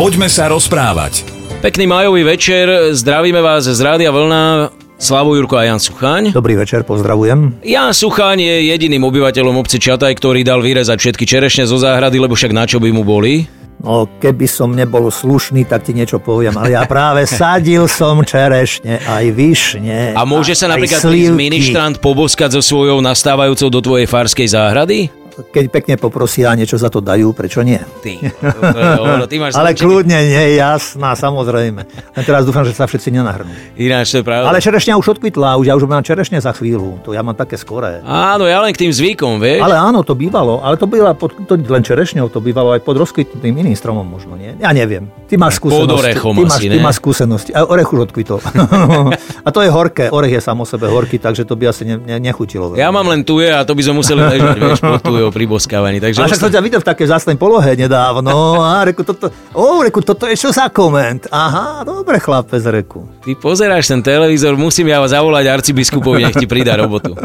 Poďme sa rozprávať. Pekný majový večer, zdravíme vás z Rádia Vlna, Slavo Jurko a Jan Suchaň. Dobrý večer, pozdravujem. Jan Suchaň je jediným obyvateľom obce Čataj, ktorý dal vyrezať všetky čerešne zo záhrady, lebo však na čo by mu boli? No, keby som nebol slušný, tak ti niečo poviem, ale ja práve sadil som čerešne, aj vyšne. A môže sa aj napríklad slivky. ministrant poboskať so svojou nastávajúcou do tvojej farskej záhrady? Keď pekne poprosia a niečo za to dajú, prečo nie? Ty, to je ono, ty máš Ale kľudne, nie, jasná, samozrejme. Len teraz dúfam, že sa všetci nenahrnú. Ináč to je pravda. Ale čerešňa už odkvitla, už ja už mám čerešne za chvíľu. To ja mám také skoré. Áno, ja len k tým zvykom, vieš? Ale áno, to bývalo, ale to býva pod, to len čerešňou, to bývalo aj pod rozkvitnutým iným stromom možno, nie? Ja neviem. Ty máš Pod skúsenosti. orechom ty máš, asi, ty ne? máš skúsenosti. A orech už odkvitol. a to je horké. Orech je sám o sebe horký, takže to by asi ne, ne, nechutilo. Ja mám len tuje a to by sme museli ležať, vieš, pod tujou pri boskávaní. Takže A však som ťa videl v takej zásnej polohe nedávno. A reku, toto, ó, reku, toto je čo za koment? Aha, dobre chlapec, reku. Ty pozeráš ten televízor, musím ja zavolať arcibiskupovi, nech ti pridá robotu.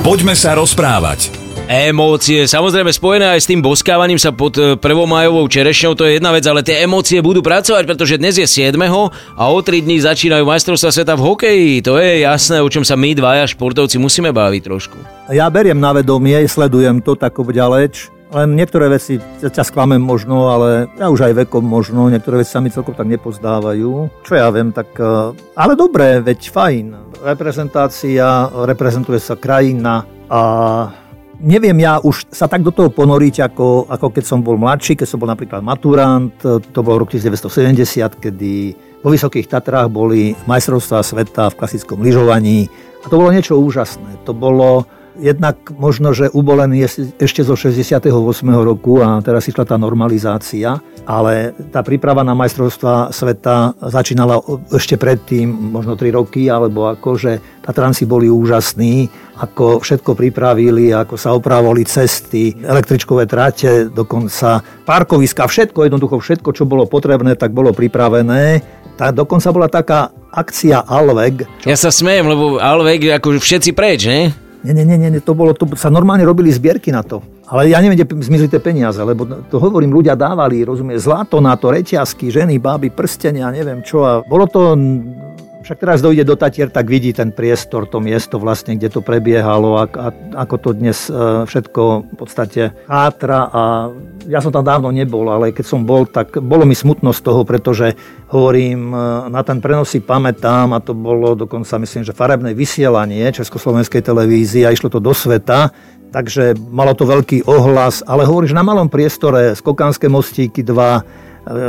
Poďme sa rozprávať. Emócie, samozrejme spojené aj s tým boskávaním sa pod e, prvomajovou čerešňou, to je jedna vec, ale tie emócie budú pracovať, pretože dnes je 7. a o 3 dní začínajú majstrovstvá sveta v hokeji. To je jasné, o čom sa my dvaja športovci musíme baviť trošku. Ja beriem na vedomie, sledujem to tak ďaleč. Len niektoré veci ťa sklamem možno, ale ja už aj vekom možno, niektoré veci sa mi celkom tak nepozdávajú. Čo ja viem, tak... eh, Ale dobré, veď fajn. Reprezentácia, reprezentuje sa krajina a neviem ja už sa tak do toho ponoriť, ako, ako keď som bol mladší, keď som bol napríklad maturant, to bol rok 1970, kedy vo Vysokých Tatrách boli majstrovstvá sveta v klasickom lyžovaní a to bolo niečo úžasné. To bolo jednak možno, že ubolený je ešte zo 68. roku a teraz išla tá normalizácia, ale tá príprava na majstrovstvá sveta začínala ešte predtým, možno 3 roky, alebo ako, že Tatranci boli úžasní, ako všetko pripravili, ako sa opravovali cesty, električkové trate, dokonca parkoviska, všetko, jednoducho všetko, čo bolo potrebné, tak bolo pripravené. Tá, dokonca bola taká akcia Alveg, Ja sa smejem, lebo Alvek, ako všetci preč, ne? Nie, nie, nie, nie, to bolo, to sa normálne robili zbierky na to. Ale ja neviem, kde zmizli tie peniaze, lebo to hovorím, ľudia dávali, rozumie, zlato na to, reťazky, ženy, báby, prstenia, neviem čo. A bolo to, však teraz dojde do Tatier, tak vidí ten priestor, to miesto vlastne, kde to prebiehalo a, a ako to dnes e, všetko v podstate chátra a ja som tam dávno nebol, ale keď som bol, tak bolo mi smutno z toho, pretože hovorím, e, na ten prenos si pamätám a to bolo dokonca myslím, že farebné vysielanie Československej televízie a išlo to do sveta, takže malo to veľký ohlas, ale hovoríš na malom priestore, Skokanské mostíky 2, e,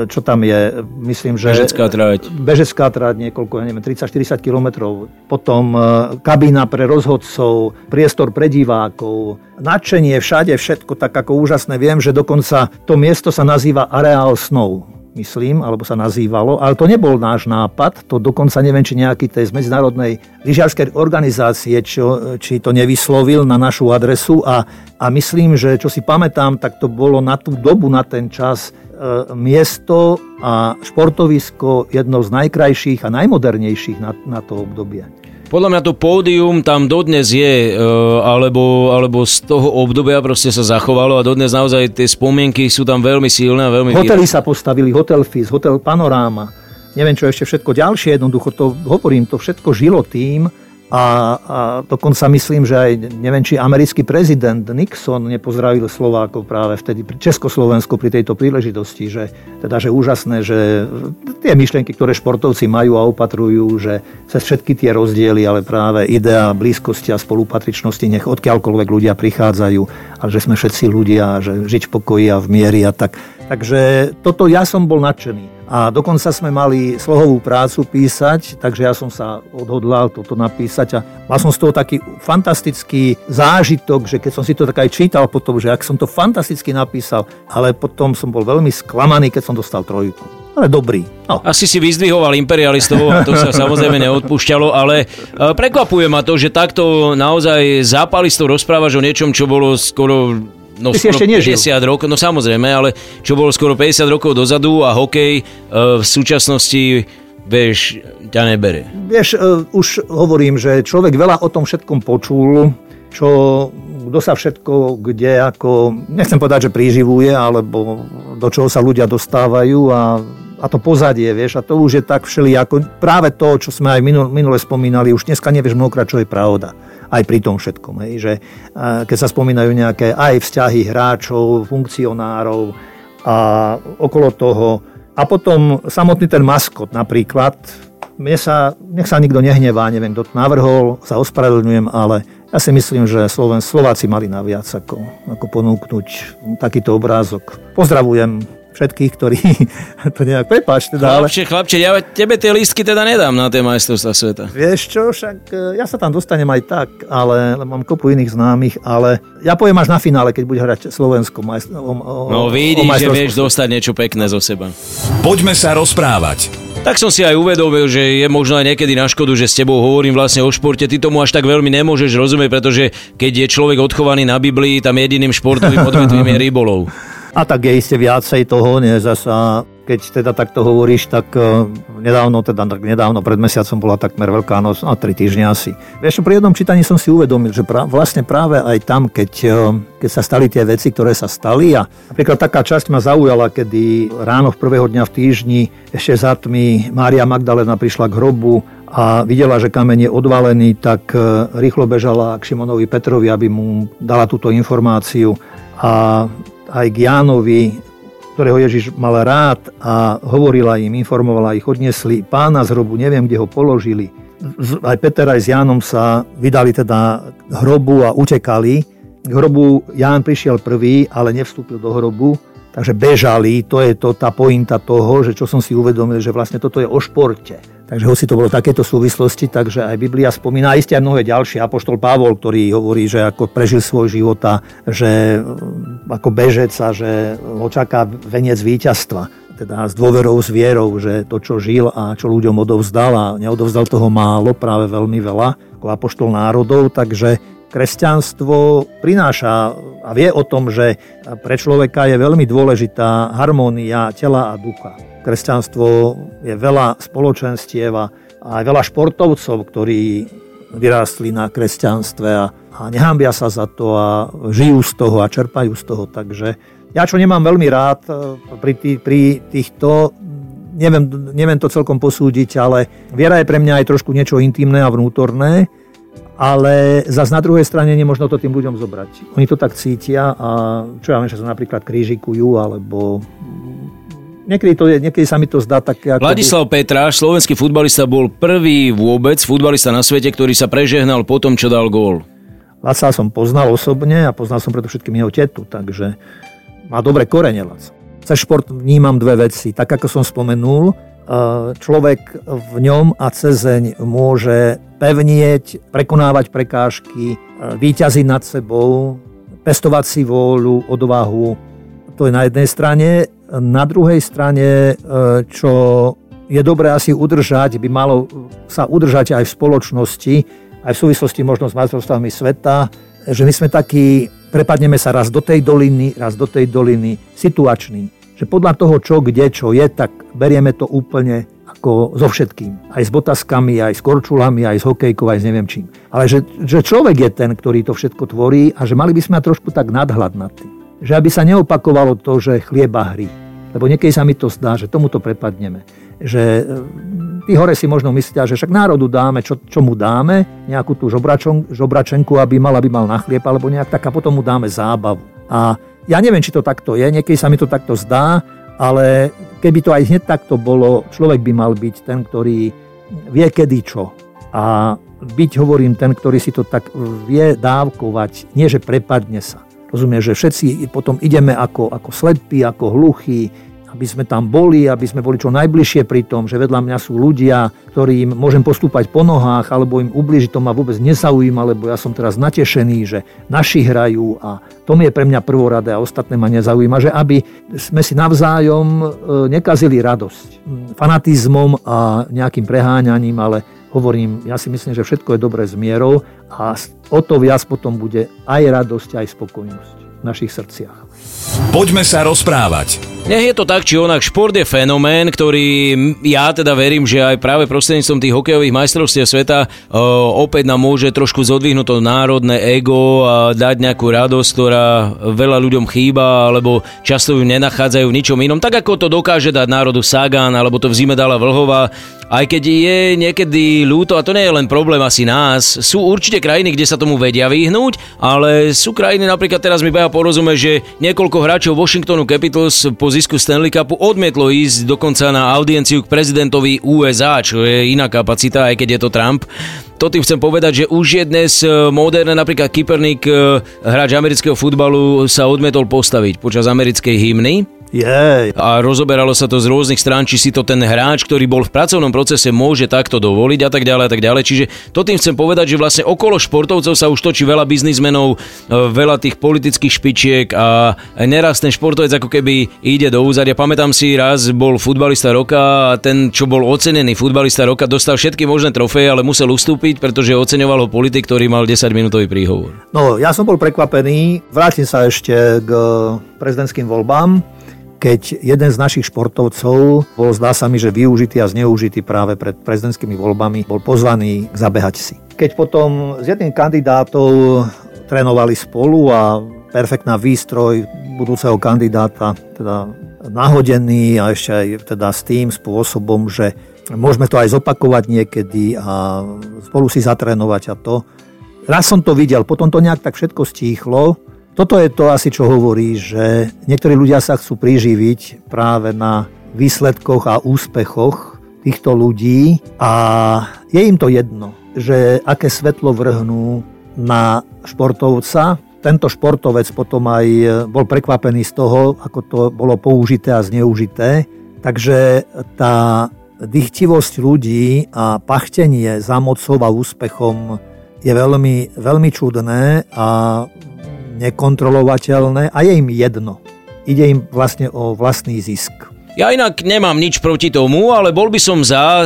čo tam je, myslím, že... Bežecká trať. Bežecká trať niekoľko, ja neviem, 30-40 kilometrov. Potom e, kabína pre rozhodcov, priestor pre divákov, nadšenie všade, všetko tak ako úžasné. Viem, že dokonca to miesto sa nazýva Areál snov myslím, alebo sa nazývalo, ale to nebol náš nápad, to dokonca neviem, či nejaký tej z medzinárodnej lyžiarskej organizácie, čo, či to nevyslovil na našu adresu a, a myslím, že čo si pamätám, tak to bolo na tú dobu, na ten čas e, miesto a športovisko jedno z najkrajších a najmodernejších na, na to obdobie. Podľa mňa to pódium tam dodnes je, e, alebo, alebo z toho obdobia proste sa zachovalo a dodnes naozaj tie spomienky sú tam veľmi silné a veľmi Hotely sa postavili, Hotel Fis, Hotel Panoráma, neviem čo ešte všetko. Ďalšie, jednoducho to hovorím, to všetko žilo tým a, a dokonca myslím, že aj neviem, či americký prezident Nixon nepozdravil Slovákov práve vtedy pri Československu pri tejto príležitosti, že teda, že úžasné, že tie myšlienky, ktoré športovci majú a opatrujú, že cez všetky tie rozdiely, ale práve idea blízkosti a spolupatričnosti, nech odkiaľkoľvek ľudia prichádzajú, ale že sme všetci ľudia, že žiť v pokoji a v miery a tak. Takže toto ja som bol nadšený. A dokonca sme mali slohovú prácu písať, takže ja som sa odhodlal toto napísať a mal som z toho taký fantastický zážitok, že keď som si to tak aj čítal potom, že ak som to fantasticky napísal, ale potom som bol veľmi sklamaný, keď som dostal trojku. Ale dobrý. No. Asi si vyzdvihoval imperialistov a to sa samozrejme neodpúšťalo, ale e, prekvapuje ma to, že takto naozaj zápalisto rozprávaš o niečom, čo bolo skoro no Ty si ešte nežil. 50 rokov, no samozrejme, ale čo bolo skoro 50 rokov dozadu a hokej e, v súčasnosti vieš, ťa nebere. Vieš, e, už hovorím, že človek veľa o tom všetkom počul, čo kto sa všetko kde ako, nechcem povedať, že príživuje, alebo do čoho sa ľudia dostávajú a a to pozadie, vieš, a to už je tak ako práve to, čo sme aj minule spomínali, už dneska nevieš mnohokrát, čo je pravda. Aj pri tom všetkom, hej, že keď sa spomínajú nejaké aj vzťahy hráčov, funkcionárov a okolo toho. A potom samotný ten maskot napríklad, mne sa, nech sa nikto nehnevá, neviem, kto to navrhol, sa ospravedlňujem, ale ja si myslím, že Sloven, Slováci mali naviac ako, ako ponúknuť takýto obrázok. Pozdravujem všetkých, ktorí to nejak prepáč. Teda, chlapče, ale... chlapče, ja tebe tie lístky teda nedám na tie majstrovstvá sveta. Vieš čo, však e, ja sa tam dostanem aj tak, ale mám kopu iných známych, ale ja poviem až na finále, keď bude hrať Slovensko. Majst- o, o, no vidíš, že vieš dostať niečo pekné zo seba. Poďme sa rozprávať. Tak som si aj uvedomil, že je možno aj niekedy na škodu, že s tebou hovorím vlastne o športe. Ty tomu až tak veľmi nemôžeš rozumieť, pretože keď je človek odchovaný na Biblii, tam jediným športovým odvetvím je rybolov. A tak je iste viacej toho, nie zasa, keď teda takto hovoríš, tak uh, nedávno, teda tak nedávno, pred mesiacom bola takmer Veľká noc, a tri týždňa asi. Vieš, pri jednom čítaní som si uvedomil, že pra, vlastne práve aj tam, keď, uh, keď sa stali tie veci, ktoré sa stali a napríklad taká časť ma zaujala, kedy ráno v prvého dňa v týždni ešte za tmy Mária Magdalena prišla k hrobu a videla, že kameň je odvalený, tak uh, rýchlo bežala k Šimonovi Petrovi, aby mu dala túto informáciu a aj k Jánovi, ktorého Ježiš mal rád a hovorila im, informovala ich, odnesli pána z hrobu, neviem, kde ho položili. Aj Peter aj s Jánom sa vydali teda k hrobu a utekali. K hrobu Ján prišiel prvý, ale nevstúpil do hrobu, takže bežali. To je to, tá pointa toho, že čo som si uvedomil, že vlastne toto je o športe Takže hoci to bolo takéto súvislosti, takže aj Biblia spomína, isté aj mnohé ďalšie. Apoštol Pavol, ktorý hovorí, že ako prežil svoj život a že mm, ako bežec a že ho čaká veniec víťazstva. Teda s dôverou, s vierou, že to, čo žil a čo ľuďom odovzdal a neodovzdal toho málo, práve veľmi veľa, ako apoštol národov, takže kresťanstvo prináša a vie o tom, že pre človeka je veľmi dôležitá harmónia tela a ducha kresťanstvo je veľa spoločenstiev a aj veľa športovcov, ktorí vyrástli na kresťanstve a, a nehambia sa za to a žijú z toho a čerpajú z toho. Takže ja čo nemám veľmi rád e, pri, tý, pri týchto, neviem, neviem to celkom posúdiť, ale viera je pre mňa aj trošku niečo intimné a vnútorné, ale zase na druhej strane nemôžno to tým ľuďom zobrať. Oni to tak cítia a čo ja viem, že sa napríklad krížikujú alebo niekedy, to je, niekedy sa mi to zdá tak... Ako Vladislav by... Petráš, slovenský futbalista, bol prvý vôbec futbalista na svete, ktorý sa prežehnal po tom, čo dal gól. Laca som poznal osobne a poznal som predovšetkým jeho tetu, takže má dobré korene Laca. Cez šport vnímam dve veci. Tak ako som spomenul, človek v ňom a cezeň môže pevnieť, prekonávať prekážky, e, výťaziť nad sebou, pestovať si vôľu, odvahu. To je na jednej strane. Na druhej strane, e, čo je dobré asi udržať, by malo sa udržať aj v spoločnosti, aj v súvislosti možno s majstrovstvami sveta, že my sme takí, prepadneme sa raz do tej doliny, raz do tej doliny, situační. Že podľa toho, čo, kde, čo je, tak berieme to úplne ako so všetkým. Aj s botaskami, aj s korčulami, aj s hokejkou, aj s neviem čím. Ale že, že človek je ten, ktorý to všetko tvorí a že mali by sme mať trošku tak nadhľad nad tým že aby sa neopakovalo to, že chlieba hry. Lebo niekedy sa mi to zdá, že tomuto prepadneme. Že e, tí hore si možno myslia, že však národu dáme, čo, čo mu dáme, nejakú tú žobračenku, aby mal, aby mal na chlieb, alebo nejak tak a potom mu dáme zábavu. A ja neviem, či to takto je, niekedy sa mi to takto zdá, ale keby to aj hneď takto bolo, človek by mal byť ten, ktorý vie kedy čo. A byť, hovorím, ten, ktorý si to tak vie dávkovať, nie že prepadne sa. Rozumieš, že všetci potom ideme ako, ako slepí, ako hluchí, aby sme tam boli, aby sme boli čo najbližšie pri tom, že vedľa mňa sú ľudia, ktorým môžem postúpať po nohách, alebo im ubližiť, to ma vôbec nezaujíma, lebo ja som teraz natešený, že naši hrajú a to mi je pre mňa prvoradé a ostatné ma nezaujíma, že aby sme si navzájom e, nekazili radosť fanatizmom a nejakým preháňaním, ale hovorím, ja si myslím, že všetko je dobré s mierou a o to viac potom bude aj radosť, aj spokojnosť v našich srdciach. Poďme sa rozprávať. Nech je to tak, či onak, šport je fenomén, ktorý ja teda verím, že aj práve prostredníctvom tých hokejových majstrovstiev sveta o, opäť nám môže trošku zodvihnúť to národné ego a dať nejakú radosť, ktorá veľa ľuďom chýba, alebo často ju nenachádzajú v ničom inom, tak ako to dokáže dať národu Sagan, alebo to v zime dala Vlhová, aj keď je niekedy ľúto, a to nie je len problém asi nás, sú určite krajiny, kde sa tomu vedia vyhnúť, ale sú krajiny, napríklad teraz mi baja porozume, že niekoľko hráčov Washingtonu Capitals po zisku Stanley Cupu odmietlo ísť dokonca na audienciu k prezidentovi USA, čo je iná kapacita, aj keď je to Trump. To tým chcem povedať, že už je dnes e, moderné, napríklad Kipernik, e, hráč amerického futbalu, sa odmietol postaviť počas americkej hymny jej. A rozoberalo sa to z rôznych strán, či si to ten hráč, ktorý bol v pracovnom procese, môže takto dovoliť a tak ďalej a tak ďalej. Čiže to tým chcem povedať, že vlastne okolo športovcov sa už točí veľa biznismenov, e, veľa tých politických špičiek a neraz ten športovec ako keby ide do úzadia. Pamätám si, raz bol futbalista roka a ten, čo bol ocenený futbalista roka, dostal všetky možné trofeje, ale musel ustúpiť, pretože oceňoval ho politik, ktorý mal 10-minútový príhovor. No, ja som bol prekvapený. Vrátim sa ešte k prezidentským voľbám keď jeden z našich športovcov bol, zdá sa mi, že využitý a zneužitý práve pred prezidentskými voľbami, bol pozvaný zabehať si. Keď potom s jedným kandidátov trénovali spolu a perfektná výstroj budúceho kandidáta, teda nahodený a ešte aj teda s tým spôsobom, že môžeme to aj zopakovať niekedy a spolu si zatrénovať a to. Raz som to videl, potom to nejak tak všetko stíchlo toto je to asi, čo hovorí, že niektorí ľudia sa chcú priživiť práve na výsledkoch a úspechoch týchto ľudí a je im to jedno, že aké svetlo vrhnú na športovca. Tento športovec potom aj bol prekvapený z toho, ako to bolo použité a zneužité. Takže tá dychtivosť ľudí a pachtenie za mocou a úspechom je veľmi, veľmi čudné a nekontrolovateľné a je im jedno. Ide im vlastne o vlastný zisk. Ja inak nemám nič proti tomu, ale bol by som za,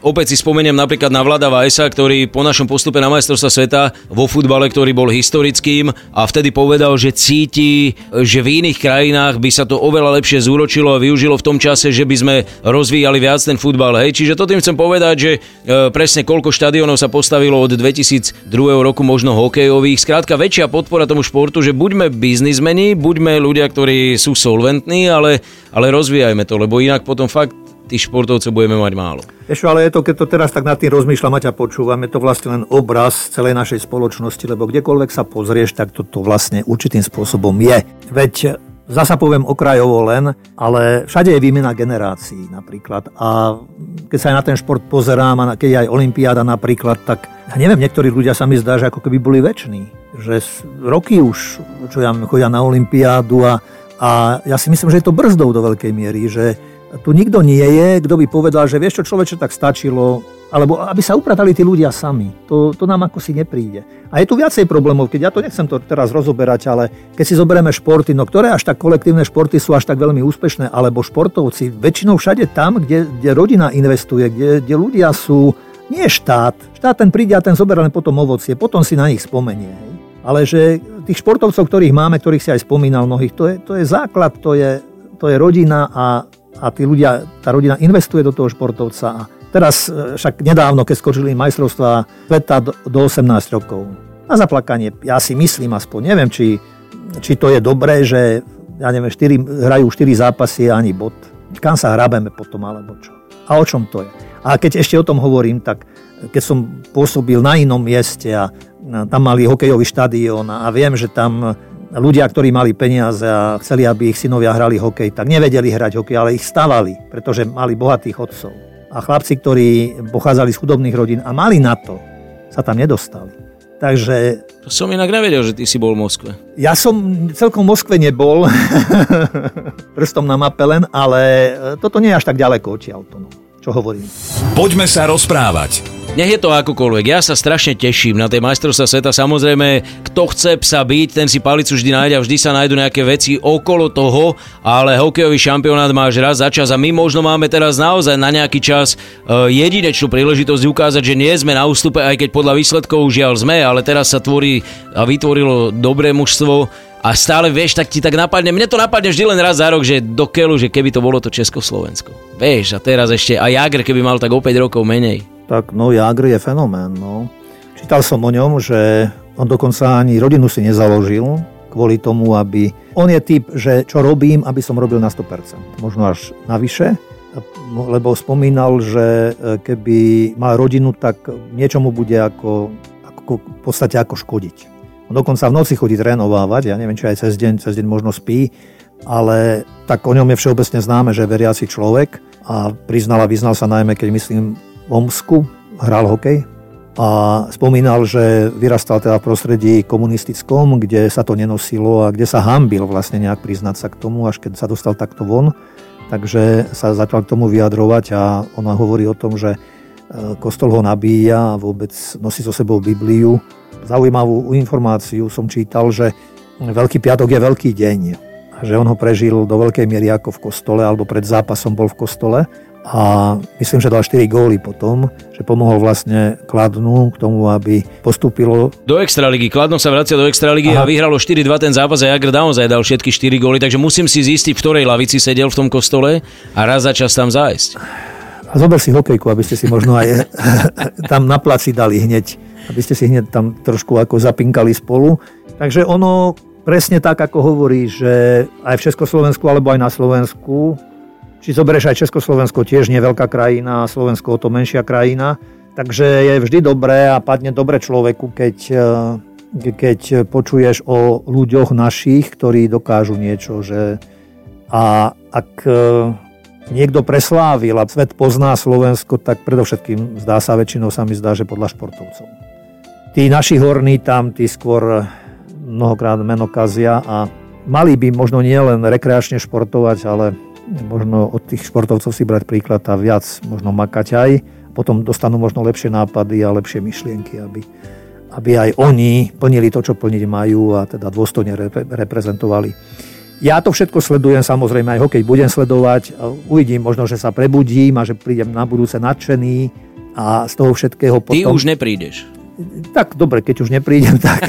opäť si spomeniem napríklad na Vlada Vajsa, ktorý po našom postupe na majstrovstva sveta vo futbale, ktorý bol historickým a vtedy povedal, že cíti, že v iných krajinách by sa to oveľa lepšie zúročilo a využilo v tom čase, že by sme rozvíjali viac ten futbal. Hej. Čiže to tým chcem povedať, že e, presne koľko štadionov sa postavilo od 2002 roku, možno hokejových. Skrátka väčšia podpora tomu športu, že buďme biznismeni, buďme ľudia, ktorí sú solventní, ale, ale rozvíjajme to, lebo inak potom fakt tých športovcov budeme mať málo. Ešte, ale je to, keď to teraz tak nad tým rozmýšľam a ťa počúvam, je to vlastne len obraz celej našej spoločnosti, lebo kdekoľvek sa pozrieš, tak toto vlastne určitým spôsobom je. Veď Zasa poviem okrajovo len, ale všade je výmena generácií napríklad. A keď sa aj na ten šport pozerám, a keď je aj Olympiáda napríklad, tak ja neviem, niektorí ľudia sa mi zdá, že ako keby boli väčší. Že roky už, čo ja chodia na Olympiádu a a ja si myslím, že je to brzdou do veľkej miery, že tu nikto nie je, kto by povedal, že vieš čo, človeče, tak stačilo, alebo aby sa upratali tí ľudia sami. To, to nám ako si nepríde. A je tu viacej problémov, keď ja to nechcem to teraz rozoberať, ale keď si zoberieme športy, no ktoré až tak kolektívne športy sú až tak veľmi úspešné, alebo športovci, väčšinou všade tam, kde, kde rodina investuje, kde, kde ľudia sú, nie štát, štát ten príde a ten zoberá len potom ovocie, potom si na nich spomenie. Ale že tých športovcov, ktorých máme, ktorých si aj spomínal mnohých, to je, to je základ, to je, to je rodina a, a tí ľudia, tá rodina investuje do toho športovca. A teraz e, však nedávno, keď skočili majstrovstvá sveta do, do 18 rokov, na zaplakanie, ja si myslím aspoň, neviem, či, či to je dobré, že ja neviem, 4, hrajú 4 zápasy a ani bod. Kam sa hrabeme potom, alebo čo? A o čom to je? A keď ešte o tom hovorím, tak keď som pôsobil na inom mieste a tam mali hokejový štadión a viem, že tam ľudia, ktorí mali peniaze a chceli, aby ich synovia hrali hokej, tak nevedeli hrať hokej, ale ich stavali, pretože mali bohatých otcov. A chlapci, ktorí pochádzali z chudobných rodín a mali na to, sa tam nedostali. Takže... To som inak nevedel, že ty si bol v Moskve. Ja som celkom v Moskve nebol, prstom na mape len, ale toto nie je až tak ďaleko odtiaľ to, no, čo hovorím. Poďme sa rozprávať. Nech je to akokoľvek, ja sa strašne teším na tej majstrovstvá sveta. Samozrejme, kto chce psa byť, ten si palicu vždy nájde a vždy sa nájdú nejaké veci okolo toho, ale hokejový šampionát máš raz za čas a my možno máme teraz naozaj na nejaký čas uh, jedinečnú príležitosť ukázať, že nie sme na ústupe, aj keď podľa výsledkov žiaľ sme, ale teraz sa tvorí a vytvorilo dobré mužstvo a stále vieš, tak ti tak napadne, mne to napadne vždy len raz za rok, že do keľu, že keby to bolo to Československo. Vieš, a teraz ešte, a Jagr keby mal tak o 5 rokov menej. Tak no, Jagr je fenomén, no. Čítal som o ňom, že on dokonca ani rodinu si nezaložil kvôli tomu, aby... On je typ, že čo robím, aby som robil na 100%. Možno až navyše, lebo spomínal, že e, keby mal rodinu, tak niečo mu bude ako, ako v podstate ako škodiť. On dokonca v noci chodí trénovávať, ja neviem, či aj cez deň, cez deň možno spí, ale tak o ňom je všeobecne známe, že veriaci človek a priznal a vyznal sa najmä, keď myslím Omsku, hral hokej a spomínal, že vyrastal teda v prostredí komunistickom, kde sa to nenosilo a kde sa hambil vlastne nejak priznať sa k tomu, až keď sa dostal takto von. Takže sa začal k tomu vyjadrovať a ona hovorí o tom, že e, kostol ho nabíja a vôbec nosí so sebou Bibliu zaujímavú informáciu som čítal, že Veľký piatok je veľký deň. Že on ho prežil do veľkej miery ako v kostole, alebo pred zápasom bol v kostole. A myslím, že dal 4 góly potom, že pomohol vlastne Kladnu k tomu, aby postúpilo. Do Extraligy. Kladno sa vracia do Extraligy Aha. a vyhralo 4-2 ten zápas a Jagr naozaj dal všetky 4 góly, takže musím si zistiť, v ktorej lavici sedel v tom kostole a raz za čas tam zájsť. A zober si hokejku, aby ste si možno aj tam na placi dali hneď aby ste si hneď tam trošku ako zapinkali spolu. Takže ono presne tak, ako hovorí, že aj v Československu alebo aj na Slovensku, či zoberieš aj Československo, tiež nie veľká krajina, Slovensko o to menšia krajina, takže je vždy dobré a padne dobre človeku, keď, eh, keď počuješ o ľuďoch našich, ktorí dokážu niečo, že a ak eh, niekto preslávil a svet pozná Slovensko, tak predovšetkým zdá sa, väčšinou sa mi zdá, že podľa športovcov. Tí naši horní tam, tí skôr mnohokrát meno kazia a mali by možno nielen rekreačne športovať, ale možno od tých športovcov si brať príklad a viac možno makať aj. Potom dostanú možno lepšie nápady a lepšie myšlienky, aby, aby aj oni plnili to, čo plniť majú a teda dôstojne repre- reprezentovali. Ja to všetko sledujem, samozrejme aj hokej budem sledovať. Uvidím možno, že sa prebudím a že prídem na budúce nadšený a z toho všetkého potom... Ty už neprídeš tak dobre, keď už neprídem, tak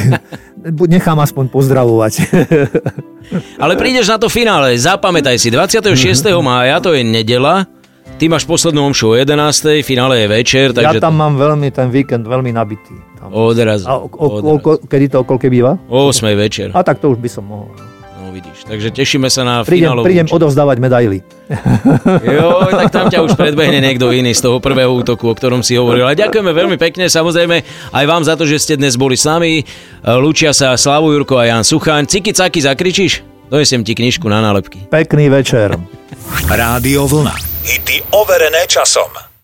nechám aspoň pozdravovať. Ale prídeš na to finále, zapamätaj si, 26. mája, to je nedela, ty máš poslednú omšu o 11. finále je večer. Takže ja tam mám veľmi ten víkend veľmi nabitý. Tam. Odraz. A o, o, o, kedy to, koľko býva? O 8. večer. A tak to už by som mohol. Vidíš. Takže tešíme sa na prídem, finálovú Prídem odovzdávať medaily. Jo, tak tam ťa už predbehne niekto iný z toho prvého útoku, o ktorom si hovoril. A ďakujeme veľmi pekne, samozrejme aj vám za to, že ste dnes boli s nami. Lučia sa Slavu Jurko a Jan Suchaň. Ciky caky zakričíš? Dojesem ti knižku na nálepky. Pekný večer. Rádio Vlna. Hity overené časom.